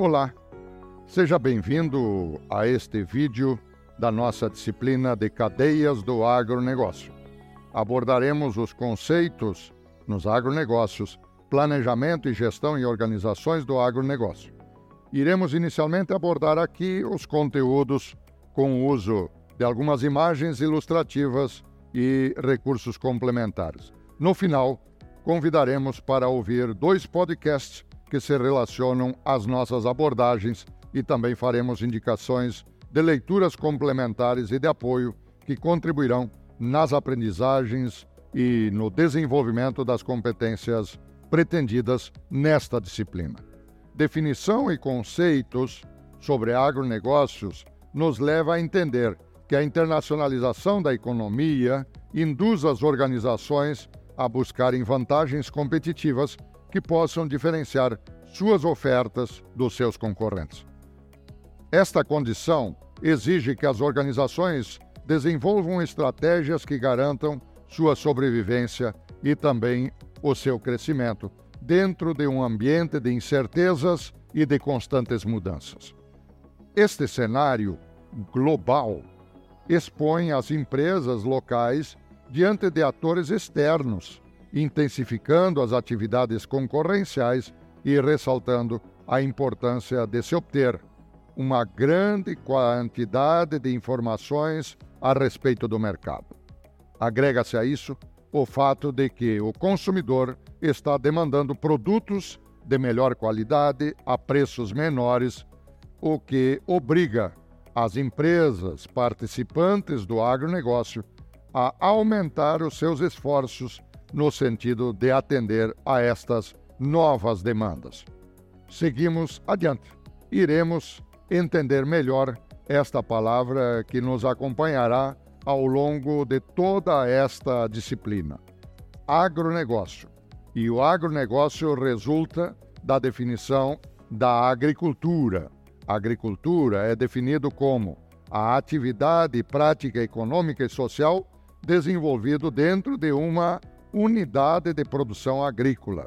Olá, seja bem-vindo a este vídeo da nossa disciplina de cadeias do agronegócio. Abordaremos os conceitos nos agronegócios, planejamento e gestão em organizações do agronegócio. Iremos inicialmente abordar aqui os conteúdos com o uso de algumas imagens ilustrativas e recursos complementares. No final, convidaremos para ouvir dois podcasts que se relacionam às nossas abordagens e também faremos indicações de leituras complementares e de apoio que contribuirão nas aprendizagens e no desenvolvimento das competências pretendidas nesta disciplina. Definição e conceitos sobre agronegócios nos leva a entender que a internacionalização da economia induz as organizações a buscarem vantagens competitivas que possam diferenciar suas ofertas dos seus concorrentes. Esta condição exige que as organizações desenvolvam estratégias que garantam sua sobrevivência e também o seu crescimento dentro de um ambiente de incertezas e de constantes mudanças. Este cenário global expõe as empresas locais diante de atores externos intensificando as atividades concorrenciais e ressaltando a importância de se obter uma grande quantidade de informações a respeito do mercado. Agrega-se a isso o fato de que o consumidor está demandando produtos de melhor qualidade a preços menores, o que obriga as empresas participantes do agronegócio a aumentar os seus esforços no sentido de atender a estas novas demandas. Seguimos adiante. Iremos entender melhor esta palavra que nos acompanhará ao longo de toda esta disciplina. Agronegócio. E o agronegócio resulta da definição da agricultura. Agricultura é definido como a atividade prática econômica e social desenvolvido dentro de uma unidade de produção agrícola,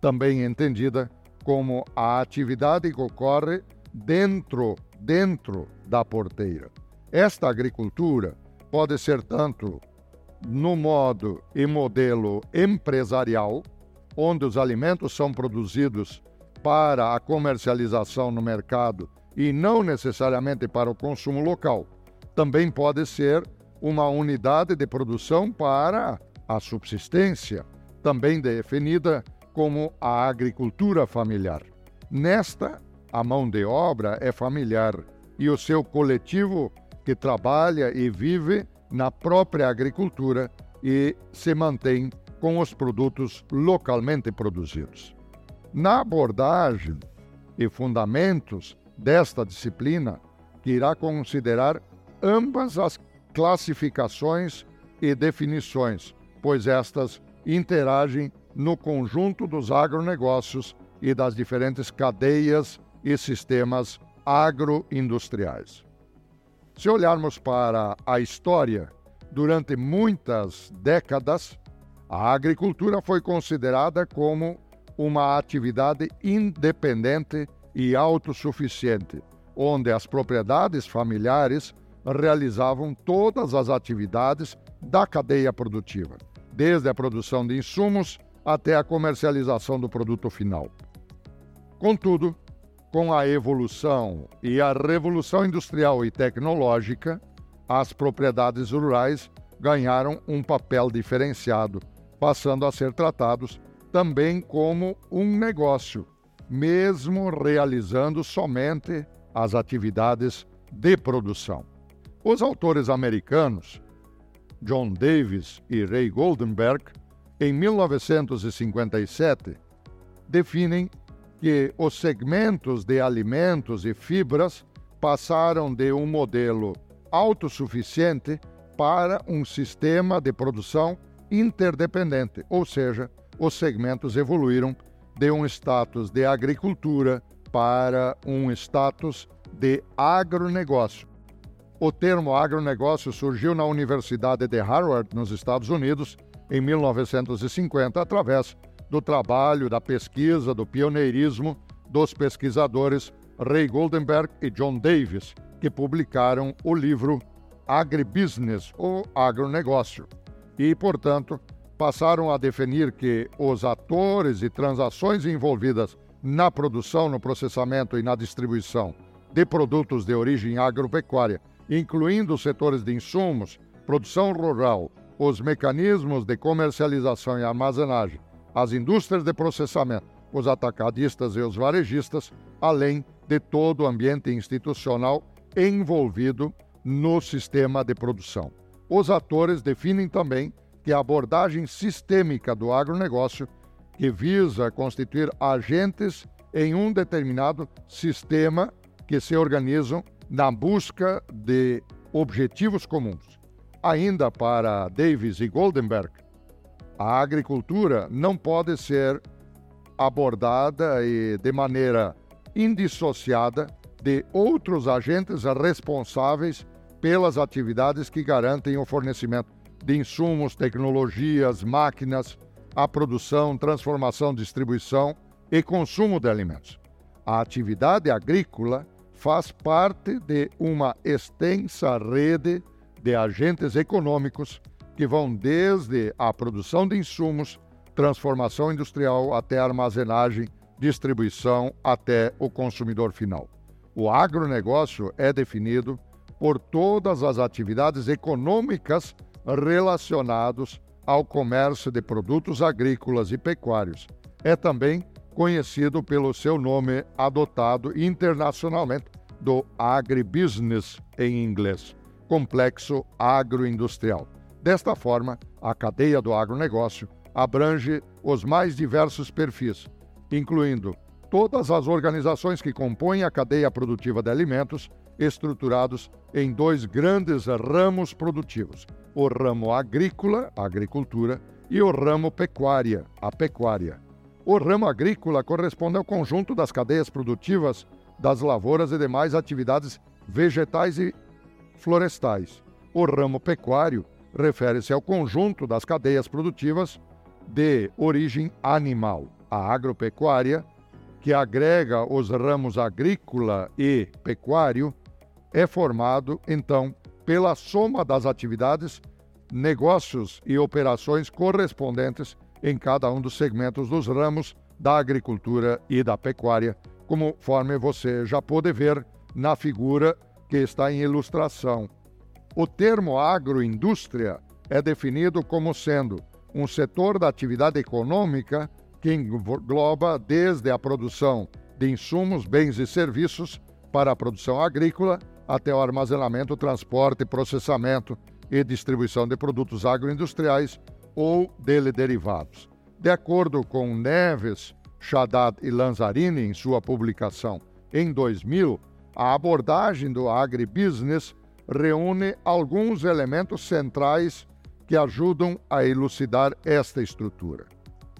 também entendida como a atividade que ocorre dentro, dentro da porteira. Esta agricultura pode ser tanto no modo e modelo empresarial, onde os alimentos são produzidos para a comercialização no mercado e não necessariamente para o consumo local. Também pode ser uma unidade de produção para a subsistência, também definida como a agricultura familiar. Nesta, a mão de obra é familiar e o seu coletivo que trabalha e vive na própria agricultura e se mantém com os produtos localmente produzidos. Na abordagem e fundamentos desta disciplina, que irá considerar ambas as classificações e definições pois estas interagem no conjunto dos agronegócios e das diferentes cadeias e sistemas agroindustriais. Se olharmos para a história, durante muitas décadas, a agricultura foi considerada como uma atividade independente e autossuficiente, onde as propriedades familiares realizavam todas as atividades da cadeia produtiva desde a produção de insumos até a comercialização do produto final. Contudo, com a evolução e a revolução industrial e tecnológica, as propriedades rurais ganharam um papel diferenciado, passando a ser tratados também como um negócio, mesmo realizando somente as atividades de produção. Os autores americanos John Davis e Ray Goldenberg, em 1957, definem que os segmentos de alimentos e fibras passaram de um modelo autossuficiente para um sistema de produção interdependente, ou seja, os segmentos evoluíram de um status de agricultura para um status de agronegócio. O termo agronegócio surgiu na Universidade de Harvard, nos Estados Unidos, em 1950, através do trabalho, da pesquisa, do pioneirismo dos pesquisadores Ray Goldenberg e John Davis, que publicaram o livro Agribusiness, ou Agronegócio, e, portanto, passaram a definir que os atores e transações envolvidas na produção, no processamento e na distribuição de produtos de origem agropecuária, incluindo os setores de insumos, produção rural, os mecanismos de comercialização e armazenagem, as indústrias de processamento, os atacadistas e os varejistas, além de todo o ambiente institucional envolvido no sistema de produção. Os atores definem também que a abordagem sistêmica do agronegócio, que visa constituir agentes em um determinado sistema que se organizam na busca de objetivos comuns. Ainda para Davis e Goldenberg, a agricultura não pode ser abordada e de maneira indissociada de outros agentes responsáveis pelas atividades que garantem o fornecimento de insumos, tecnologias, máquinas, a produção, transformação, distribuição e consumo de alimentos. A atividade agrícola faz parte de uma extensa rede de agentes econômicos que vão desde a produção de insumos, transformação industrial até armazenagem, distribuição até o consumidor final. O agronegócio é definido por todas as atividades econômicas relacionadas ao comércio de produtos agrícolas e pecuários. É também conhecido pelo seu nome adotado internacionalmente do agribusiness em inglês, complexo agroindustrial. Desta forma, a cadeia do agronegócio abrange os mais diversos perfis, incluindo todas as organizações que compõem a cadeia produtiva de alimentos, estruturados em dois grandes ramos produtivos: o ramo agrícola, a agricultura, e o ramo pecuária, a pecuária. O ramo agrícola corresponde ao conjunto das cadeias produtivas das lavouras e demais atividades vegetais e florestais. O ramo pecuário refere-se ao conjunto das cadeias produtivas de origem animal. A agropecuária, que agrega os ramos agrícola e pecuário, é formado, então, pela soma das atividades, negócios e operações correspondentes em cada um dos segmentos dos ramos da agricultura e da pecuária, conforme você já pôde ver na figura que está em ilustração. O termo agroindústria é definido como sendo um setor da atividade econômica que engloba desde a produção de insumos, bens e serviços para a produção agrícola até o armazenamento, transporte, processamento e distribuição de produtos agroindustriais ou dele derivados. De acordo com Neves, Shaddad e Lanzarini em sua publicação em 2000, a abordagem do agribusiness reúne alguns elementos centrais que ajudam a elucidar esta estrutura.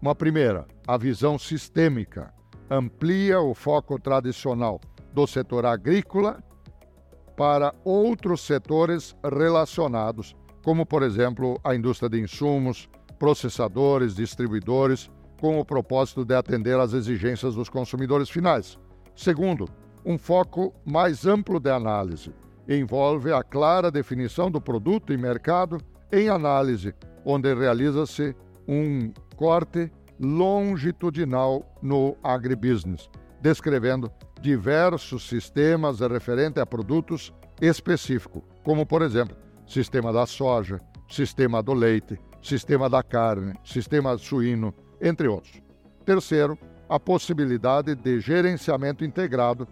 Uma primeira, a visão sistêmica, amplia o foco tradicional do setor agrícola para outros setores relacionados, como, por exemplo, a indústria de insumos, processadores, distribuidores, com o propósito de atender às exigências dos consumidores finais. Segundo, um foco mais amplo de análise, envolve a clara definição do produto e mercado em análise, onde realiza-se um corte longitudinal no agribusiness, descrevendo diversos sistemas referentes a produtos específicos, como, por exemplo, sistema da soja, sistema do leite, sistema da carne, sistema suíno, entre outros. Terceiro, a possibilidade de gerenciamento integrado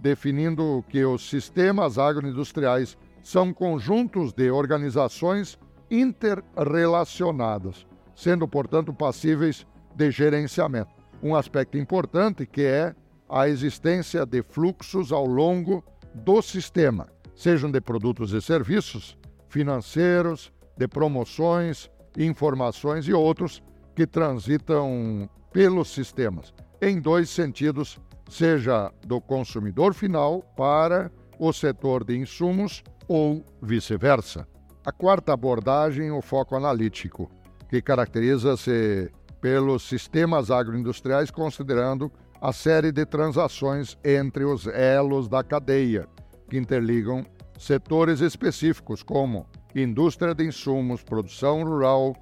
definindo que os sistemas agroindustriais são conjuntos de organizações interrelacionadas, sendo, portanto, passíveis de gerenciamento. Um aspecto importante que é a existência de fluxos ao longo do sistema, sejam de produtos e serviços, financeiros, de promoções, informações e outros que transitam pelos sistemas, em dois sentidos seja do consumidor final para o setor de insumos ou vice-versa. A quarta abordagem, o foco analítico, que caracteriza-se pelos sistemas agroindustriais, considerando a série de transações entre os elos da cadeia, que interligam setores específicos como indústria de insumos, produção rural,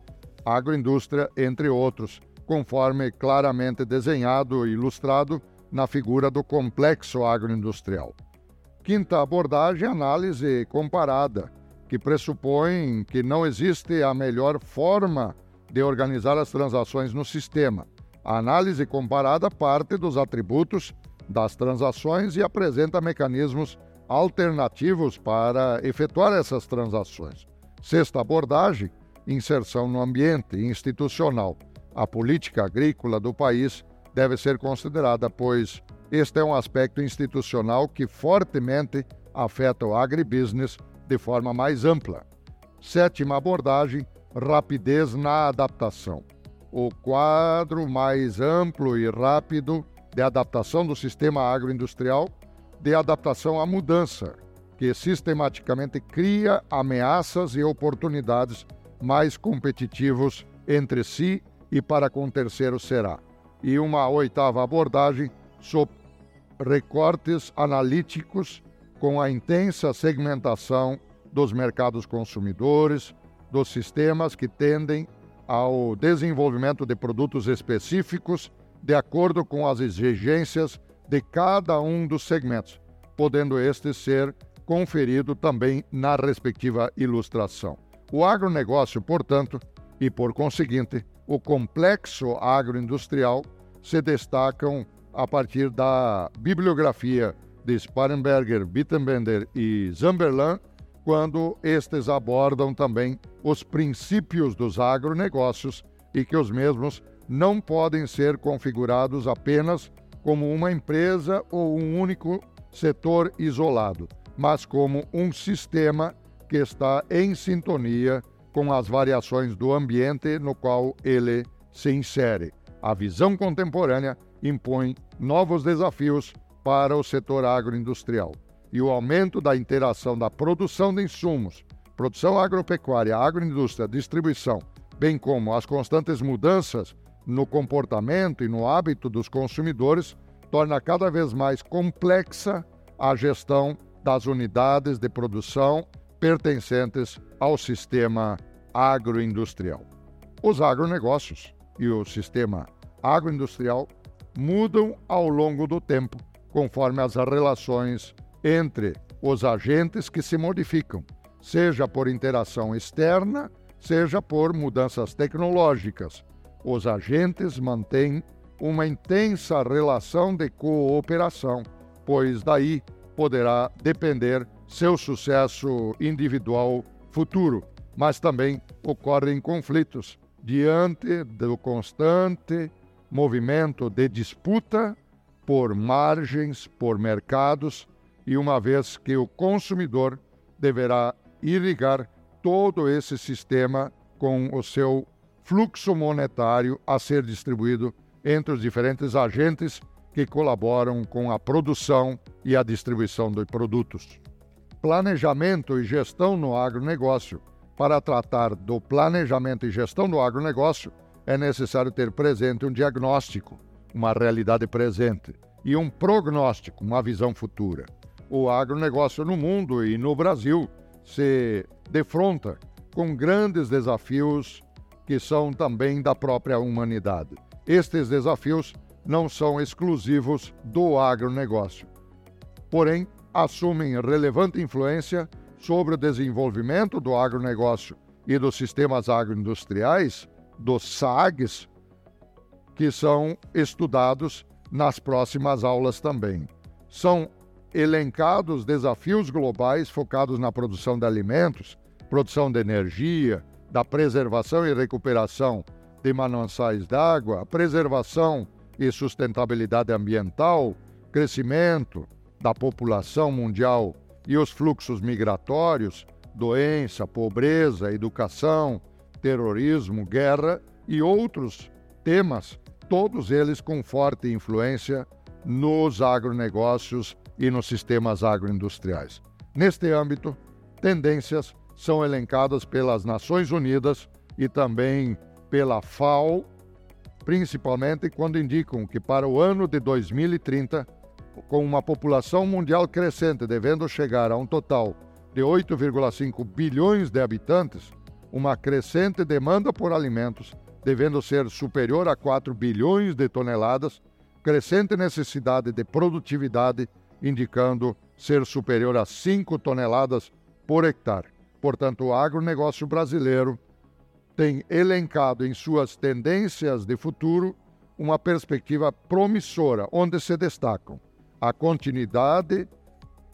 agroindústria, entre outros, conforme claramente desenhado e ilustrado na figura do complexo agroindustrial. Quinta abordagem, análise comparada, que pressupõe que não existe a melhor forma de organizar as transações no sistema. A análise comparada parte dos atributos das transações e apresenta mecanismos alternativos para efetuar essas transações. Sexta abordagem, inserção no ambiente institucional. A política agrícola do país deve ser considerada, pois este é um aspecto institucional que fortemente afeta o agribusiness de forma mais ampla. Sétima abordagem, rapidez na adaptação. O quadro mais amplo e rápido de adaptação do sistema agroindustrial, de adaptação à mudança, que sistematicamente cria ameaças e oportunidades mais competitivos entre si e para com terceiros será. E uma oitava abordagem sobre recortes analíticos com a intensa segmentação dos mercados consumidores, dos sistemas que tendem ao desenvolvimento de produtos específicos de acordo com as exigências de cada um dos segmentos, podendo este ser conferido também na respectiva ilustração. O agronegócio, portanto, e por conseguinte, o complexo agroindustrial se destacam a partir da bibliografia de Sparenberger, Bittenbender e Zamberlan quando estes abordam também os princípios dos agronegócios e que os mesmos não podem ser configurados apenas como uma empresa ou um único setor isolado, mas como um sistema que está em sintonia com as variações do ambiente no qual ele se insere. A visão contemporânea impõe novos desafios para o setor agroindustrial e o aumento da interação da produção de insumos, produção agropecuária, agroindústria, distribuição, bem como as constantes mudanças no comportamento e no hábito dos consumidores, torna cada vez mais complexa a gestão das unidades de produção pertencentes ao sistema agroindustrial. Os agronegócios e o sistema agroindustrial mudam ao longo do tempo, conforme as relações entre os agentes que se modificam, seja por interação externa, seja por mudanças tecnológicas. Os agentes mantêm uma intensa relação de cooperação, pois daí poderá depender seu sucesso individual futuro, mas também ocorrem conflitos diante do constante movimento de disputa por margens, por mercados e uma vez que o consumidor deverá irrigar todo esse sistema com o seu fluxo monetário a ser distribuído entre os diferentes agentes que colaboram com a produção e a distribuição de produtos. Planejamento e gestão no agronegócio. Para tratar do planejamento e gestão do agronegócio, é necessário ter presente um diagnóstico, uma realidade presente, e um prognóstico, uma visão futura o agronegócio no mundo e no Brasil se defronta com grandes desafios que são também da própria humanidade. Estes desafios não são exclusivos do agronegócio, porém assumem relevante influência sobre o desenvolvimento do agronegócio e dos sistemas agroindustriais, dos SAGs, que são estudados nas próximas aulas também. São elencados desafios globais focados na produção de alimentos, produção de energia, da preservação e recuperação de mananciais d'água, preservação e sustentabilidade ambiental, crescimento da população mundial e os fluxos migratórios, doença, pobreza, educação, terrorismo, guerra e outros temas, todos eles com forte influência nos agronegócios e nos sistemas agroindustriais. Neste âmbito, tendências são elencadas pelas Nações Unidas e também pela FAO principalmente quando indicam que para o ano de 2030, com uma população mundial crescente devendo chegar a um total de 8,5 bilhões de habitantes, uma crescente demanda por alimentos devendo ser superior a 4 bilhões de toneladas, crescente necessidade de produtividade indicando ser superior a 5 toneladas por hectare. Portanto, o agronegócio brasileiro tem elencado em suas tendências de futuro uma perspectiva promissora, onde se destacam a continuidade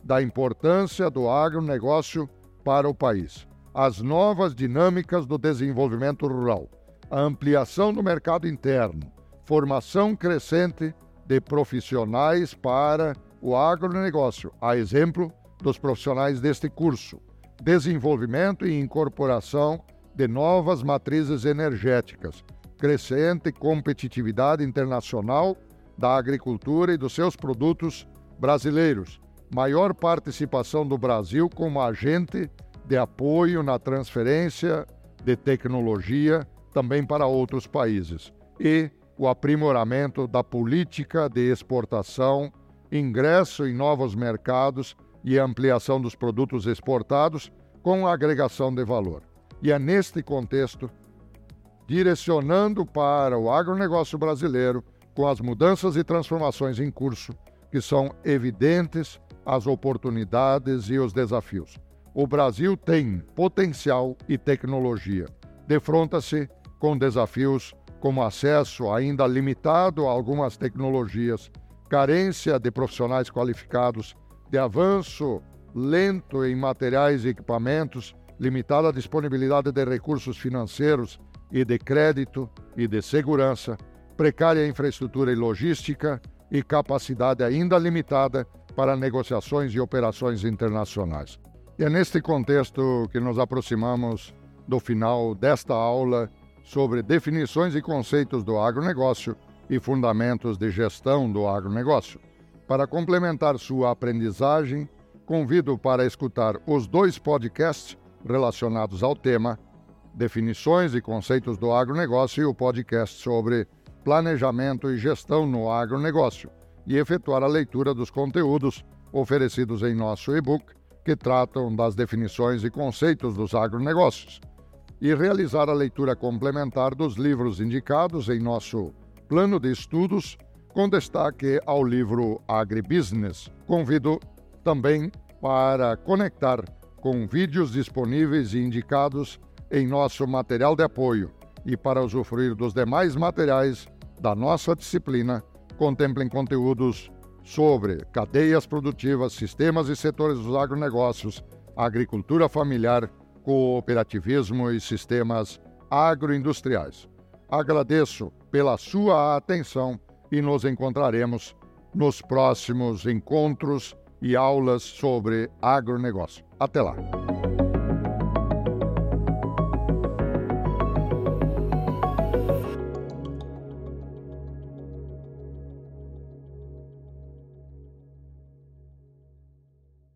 da importância do agronegócio para o país, as novas dinâmicas do desenvolvimento rural, a ampliação do mercado interno, formação crescente de profissionais para o agronegócio, a exemplo dos profissionais deste curso, desenvolvimento e incorporação de novas matrizes energéticas, crescente competitividade internacional da agricultura e dos seus produtos brasileiros, maior participação do Brasil como agente de apoio na transferência de tecnologia também para outros países e o aprimoramento da política de exportação, ingresso em novos mercados e ampliação dos produtos exportados com agregação de valor. E é neste contexto, direcionando para o agronegócio brasileiro, com as mudanças e transformações em curso, que são evidentes as oportunidades e os desafios. O Brasil tem potencial e tecnologia. Defronta-se com desafios como acesso ainda limitado a algumas tecnologias, carência de profissionais qualificados, de avanço lento em materiais e equipamentos, limitada disponibilidade de recursos financeiros e de crédito e de segurança, precária infraestrutura e logística e capacidade ainda limitada para negociações e operações internacionais. E é neste contexto que nos aproximamos do final desta aula sobre definições e conceitos do agronegócio e fundamentos de gestão do agronegócio. Para complementar sua aprendizagem, convido para escutar os dois podcasts relacionados ao tema, definições e conceitos do agronegócio e o podcast sobre planejamento e gestão no agronegócio, e efetuar a leitura dos conteúdos oferecidos em nosso e-book que tratam das definições e conceitos dos agronegócios, e realizar a leitura complementar dos livros indicados em nosso plano de estudos, com destaque ao livro Agribusiness. Convido também para conectar com vídeos disponíveis e indicados em nosso material de apoio e para usufruir dos demais materiais da nossa disciplina, contemplem conteúdos sobre cadeias produtivas, sistemas e setores dos agronegócios, agricultura familiar, cooperativismo e sistemas agroindustriais. Agradeço pela sua atenção e nos encontraremos nos próximos encontros e aulas sobre agronegócio. Até lá!